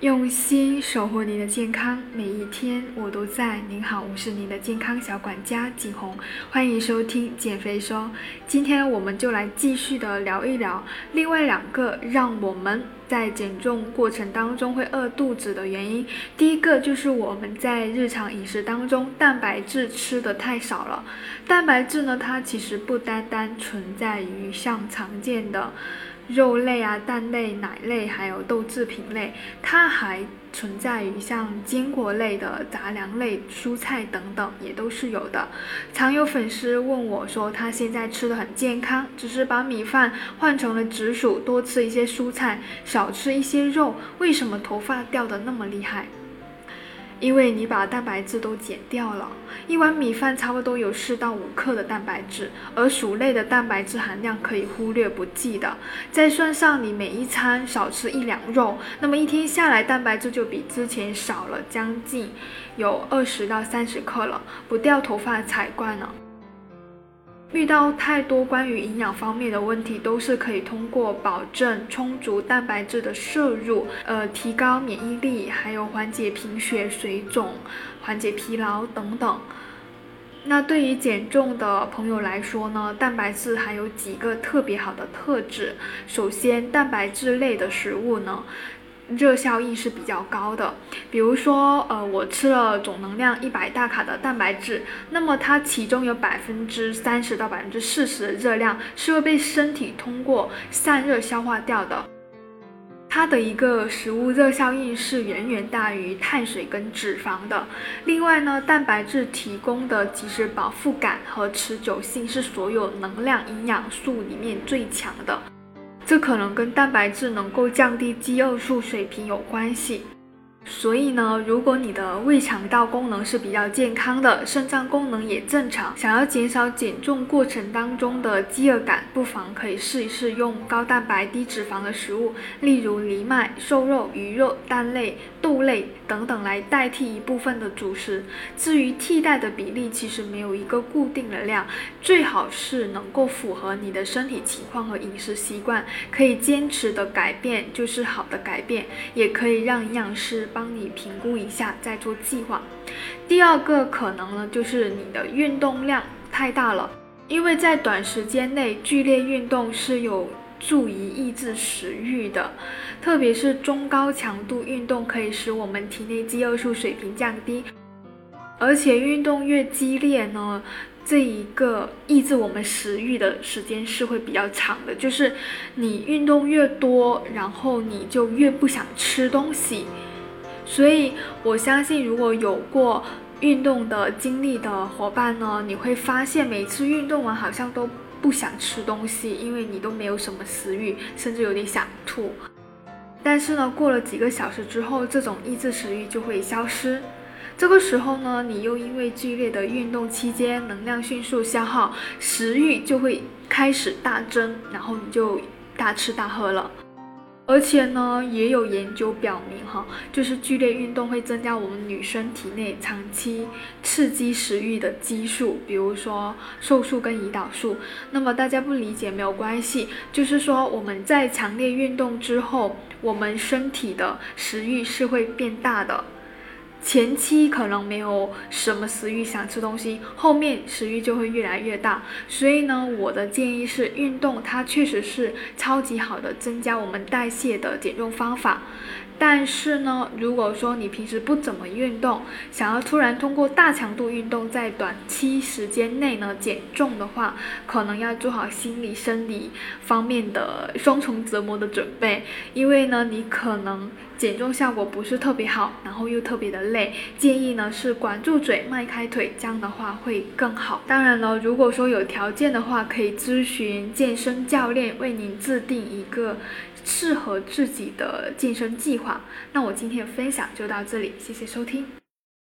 用心守护您的健康，每一天我都在。您好，我是您的健康小管家景红，欢迎收听减肥说。今天我们就来继续的聊一聊另外两个让我们在减重过程当中会饿肚子的原因。第一个就是我们在日常饮食当中蛋白质吃的太少了。蛋白质呢，它其实不单单存在于像常见的。肉类啊、蛋类、奶类，还有豆制品类，它还存在于像坚果类的杂粮类、蔬菜等等，也都是有的。常有粉丝问我说，他现在吃的很健康，只是把米饭换成了紫薯，多吃一些蔬菜，少吃一些肉，为什么头发掉的那么厉害？因为你把蛋白质都减掉了，一碗米饭差不多有四到五克的蛋白质，而薯类的蛋白质含量可以忽略不计的。再算上你每一餐少吃一两肉，那么一天下来蛋白质就比之前少了将近有二十到三十克了，不掉头发才怪呢。遇到太多关于营养方面的问题，都是可以通过保证充足蛋白质的摄入，呃，提高免疫力，还有缓解贫血、水肿、缓解疲劳等等。那对于减重的朋友来说呢，蛋白质还有几个特别好的特质。首先，蛋白质类的食物呢。热效应是比较高的，比如说，呃，我吃了总能量一百大卡的蛋白质，那么它其中有百分之三十到百分之四十的热量是会被身体通过散热消化掉的，它的一个食物热效应是远远大于碳水跟脂肪的。另外呢，蛋白质提供的即时饱腹感和持久性是所有能量营养素里面最强的。这可能跟蛋白质能够降低饥饿素水平有关系。所以呢，如果你的胃肠道功能是比较健康的，肾脏功能也正常，想要减少减重过程当中的饥饿感，不妨可以试一试用高蛋白低脂肪的食物，例如藜麦、瘦肉、鱼肉、蛋类、豆类等等来代替一部分的主食。至于替代的比例，其实没有一个固定的量，最好是能够符合你的身体情况和饮食习惯，可以坚持的改变就是好的改变，也可以让营养师。帮你评估一下，再做计划。第二个可能呢，就是你的运动量太大了，因为在短时间内剧烈运动是有助于抑制食欲的，特别是中高强度运动可以使我们体内饥饿素水平降低，而且运动越激烈呢。这一个抑制我们食欲的时间是会比较长的，就是你运动越多，然后你就越不想吃东西。所以，我相信如果有过运动的经历的伙伴呢，你会发现每次运动完好像都不想吃东西，因为你都没有什么食欲，甚至有点想吐。但是呢，过了几个小时之后，这种抑制食欲就会消失。这个时候呢，你又因为剧烈的运动期间能量迅速消耗，食欲就会开始大增，然后你就大吃大喝了。而且呢，也有研究表明，哈，就是剧烈运动会增加我们女生体内长期刺激食欲的激素，比如说瘦素跟胰岛素。那么大家不理解没有关系，就是说我们在强烈运动之后，我们身体的食欲是会变大的。前期可能没有什么食欲想吃东西，后面食欲就会越来越大。所以呢，我的建议是运动，它确实是超级好的增加我们代谢的减重方法。但是呢，如果说你平时不怎么运动，想要突然通过大强度运动在短期时间内呢减重的话，可能要做好心理、生理方面的双重折磨的准备。因为呢，你可能减重效果不是特别好，然后又特别的累。建议呢是管住嘴，迈开腿，这样的话会更好。当然了，如果说有条件的话，可以咨询健身教练为您制定一个。适合自己的健身计划。那我今天的分享就到这里，谢谢收听。